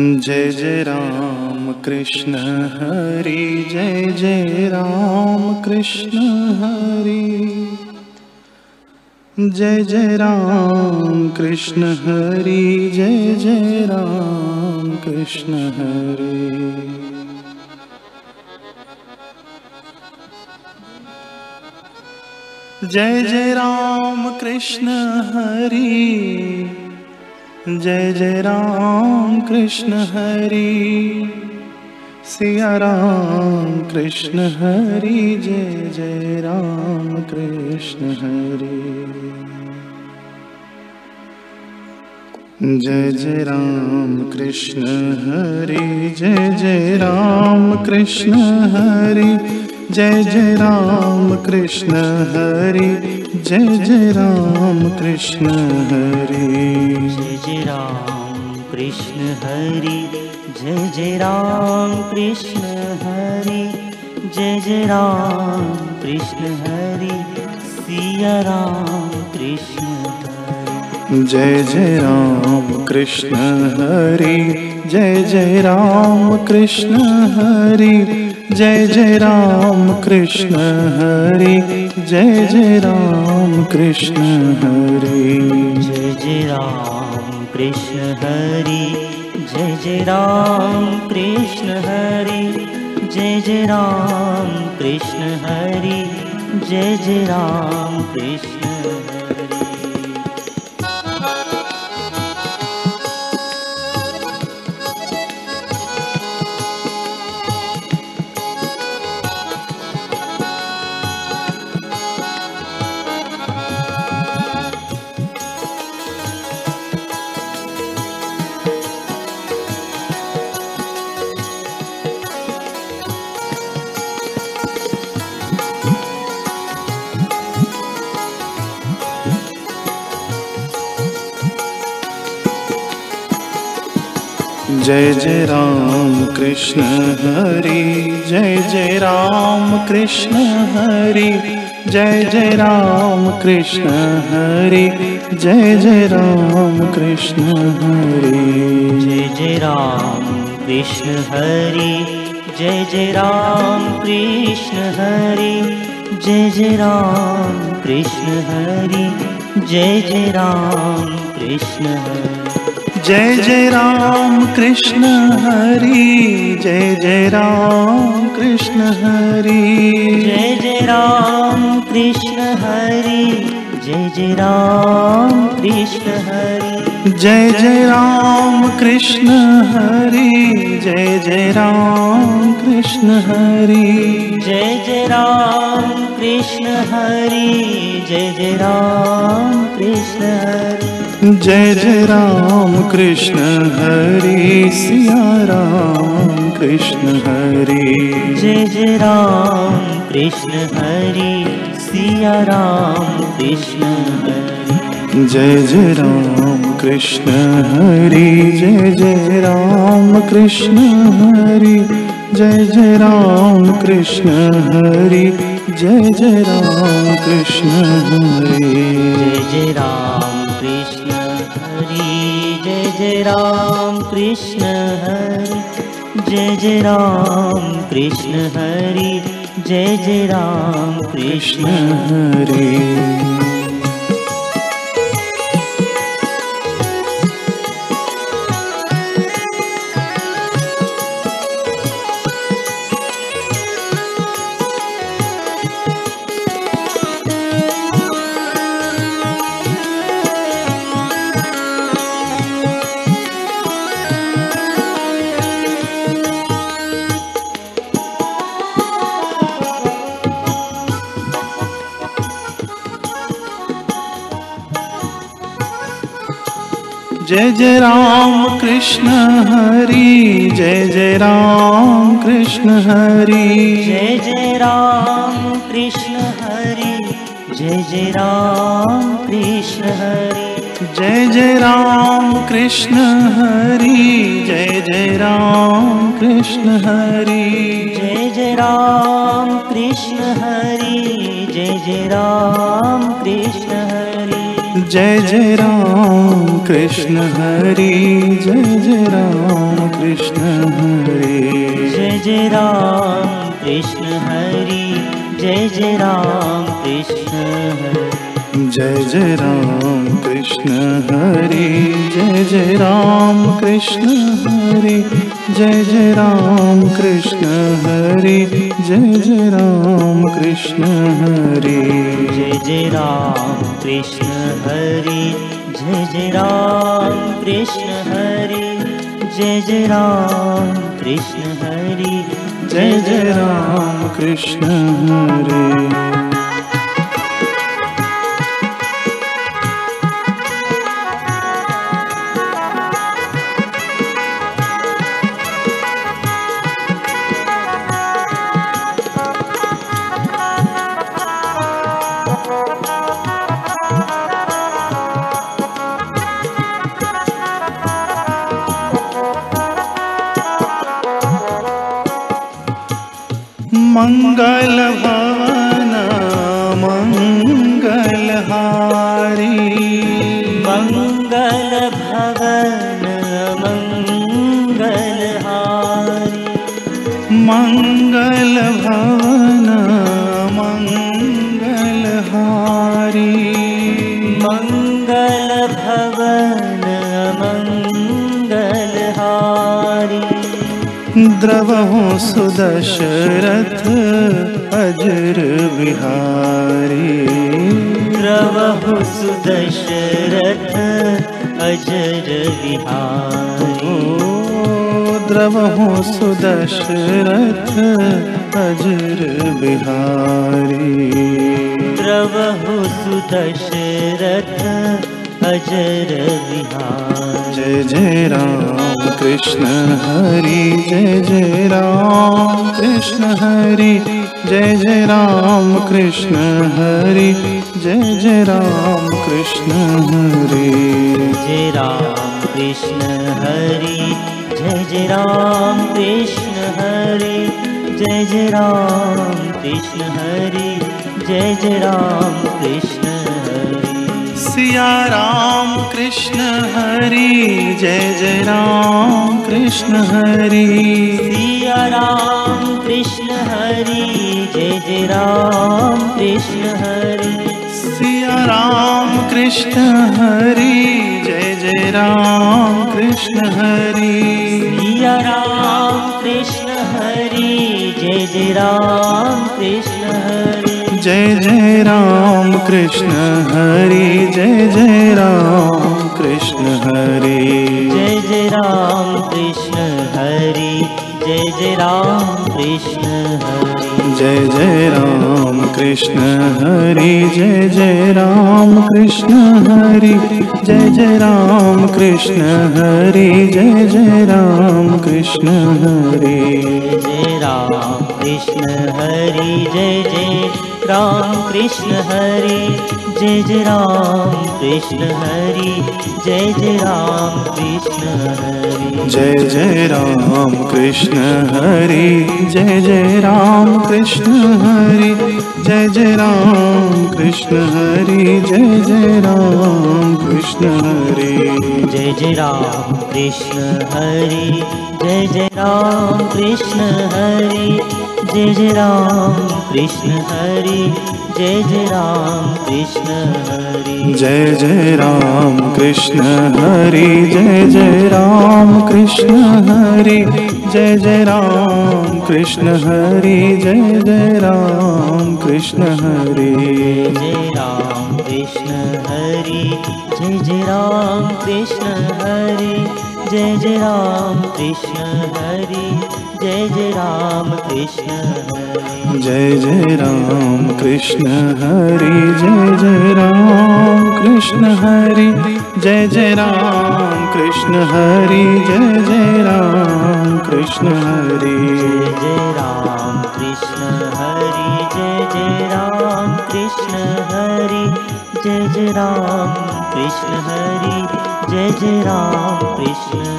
जय जय राम कृष्ण हरि, जय जय राम कृष्ण हरि। जय जय राम कृष्ण हरि, जय जय राम कृष्ण हरि। जय जय राम कृष्ण हरि। जय जय राम कृष्ण हरि। सिया राम कृष्ण हरि जय जय राम कृष्ण हरि। जय जय राम कृष्ण हरि जय जय राम कृष्ण हरि जय जय राम कृष्ण हरि जय जय राम कृष्ण हरि। जय जय राम कृष्ण हरि जय जय राम कृष्ण हरि जय जय राम कृष्ण हरि सिया राम कृष्ण हरि। जय जय राम कृष्ण हरि जय जय राम कृष्ण हरि जय जय राम कृष्ण हरि जय जय राम कृष्ण हरि। जय जय राम कृष्ण हरि जय जय राम कृष्ण हरि जय जय राम कृष्ण हरि जय जय राम कृष्ण जय जय राम कृष्ण हरि जय जय राम कृष्ण हरि जय जय राम कृष्ण हरि जय जय राम कृष्ण हरि। जय जय राम कृष्ण हरि जय जय राम कृष्ण हरि जय जय राम कृष्ण हरि जय जय राम कृष्ण हरि जय जय राम कृष्ण हरि जय जय राम कृष्ण हरि। जय जय राम कृष्ण हरि जय जय राम कृष्ण हरि। जय जय राम कृष्ण हरि जय जय राम कृष्ण हरि। जय जय राम कृष्ण हरि जय जय राम कृष्ण हरि जय जय राम कृष्ण हरि सिया राम कृष्ण हरि। जय जय राम कृष्ण हरि सिया राम कृष्ण हरि। जय जय राम कृष्ण हरि। जय जय राम कृष्ण हरि। जय जय राम कृष्ण हरि। जय जय राम कृष्ण हरि जय जय राम कृष्ण हरि जय जय राम कृष्ण हरि जय जय राम कृष्ण हरि जय जय राम कृष्ण हरि। जय जय राम कृष्ण हरि जय जय राम कृष्ण हरि। जय जय राम कृष्ण हरि जय जय राम कृष्ण हरि। जय जय राम कृष्ण हरि जय जय राम कृष्ण जय जय राम कृष्ण हरि जय जय राम कृष्ण हरि। जय जय राम कृष्ण हरि जय जय राम कृष्ण हरि। जय जय राम कृष्ण हरि जय जय राम कृष्ण हरि जय जय राम कृष्ण हरि जय जय राम कृष्ण हरि। जय जय राम कृष्ण हरि जय जय राम कृष्ण हरि जय जय राम कृष्ण हरि। जय जय राम कृष्ण हरि मङ्गलभावना मङ्गलहारी मङ्गलभवन भवन मङ्गलहार मङ्गल भ मङ्गलहारी मङ्गल द्रवहो सुदशरथ अजर बिहारी द्रवहु सुदशरथ अजर विहारी। द्रवहो सुदशरथ अजर बिहारी द्रवहु सुदशरथ अजर विहारी जय जय राम कृष्ण हरि जय जय राम कृष्ण हरि जय जय राम कृष्ण हरि जय जय राम कृष्ण हरि। जय राम कृष्ण हरि जय जय राम कृष्ण हरि जय जय राम कृष्ण हरि जय जय राम कृष्ण हरि सिया राम कृष्ण हरि जय जय राम कृष्ण हरि। सिया राम कृष्ण हरि जय जय राम कृष्ण हरि। सिया राम कृष्ण हरि जय जय राम कृष्ण हरि। सिया राम कृष्ण हरि जय जय राम कृष्ण जय जय राम कृष्ण हरि जय जय राम कृष्ण हरि जय जय राम कृष्ण हरि जय जय राम कृष्ण हरि जय जय राम कृष्ण हरि जय जय राम कृष्ण हरि जय जय राम कृष्ण हरि जय जय राम कृष्ण हरि जय राम कृष्ण हरि जय जय राम कृष्ण हरि जय जय राम कृष्ण हरि जय जय राम कृष्ण हरि। जय जय राम कृष्ण हरि जय जय राम कृष्ण हरि जय जय राम कृष्ण हरि जय जय राम कृष्ण हरि। जय जय राम कृष्ण हरि जय जय राम कृष्ण हरि जय जय राम कृष्ण हरि जय जय राम कृष्ण हरि। जय जय राम कृष्ण हरि जय जय राम कृष्ण हरि जय जय राम कृष्ण हरि जय जय राम कृष्ण हरि। जय राम कृष्ण हरि जय जय राम कृष्ण हरि जय जय राम कृष्ण हरि जय जय राम कृष्ण हरि। जय जय राम कृष्ण हरि जय जय राम कृष्ण हरि जय जय राम कृष्ण हरि जय जय राम कृष्ण हरि। जय जय राम कृष्ण हरि जय जय राम कृष्ण हरि जय जय राम कृष्ण हरि जय जय राम कृष्ण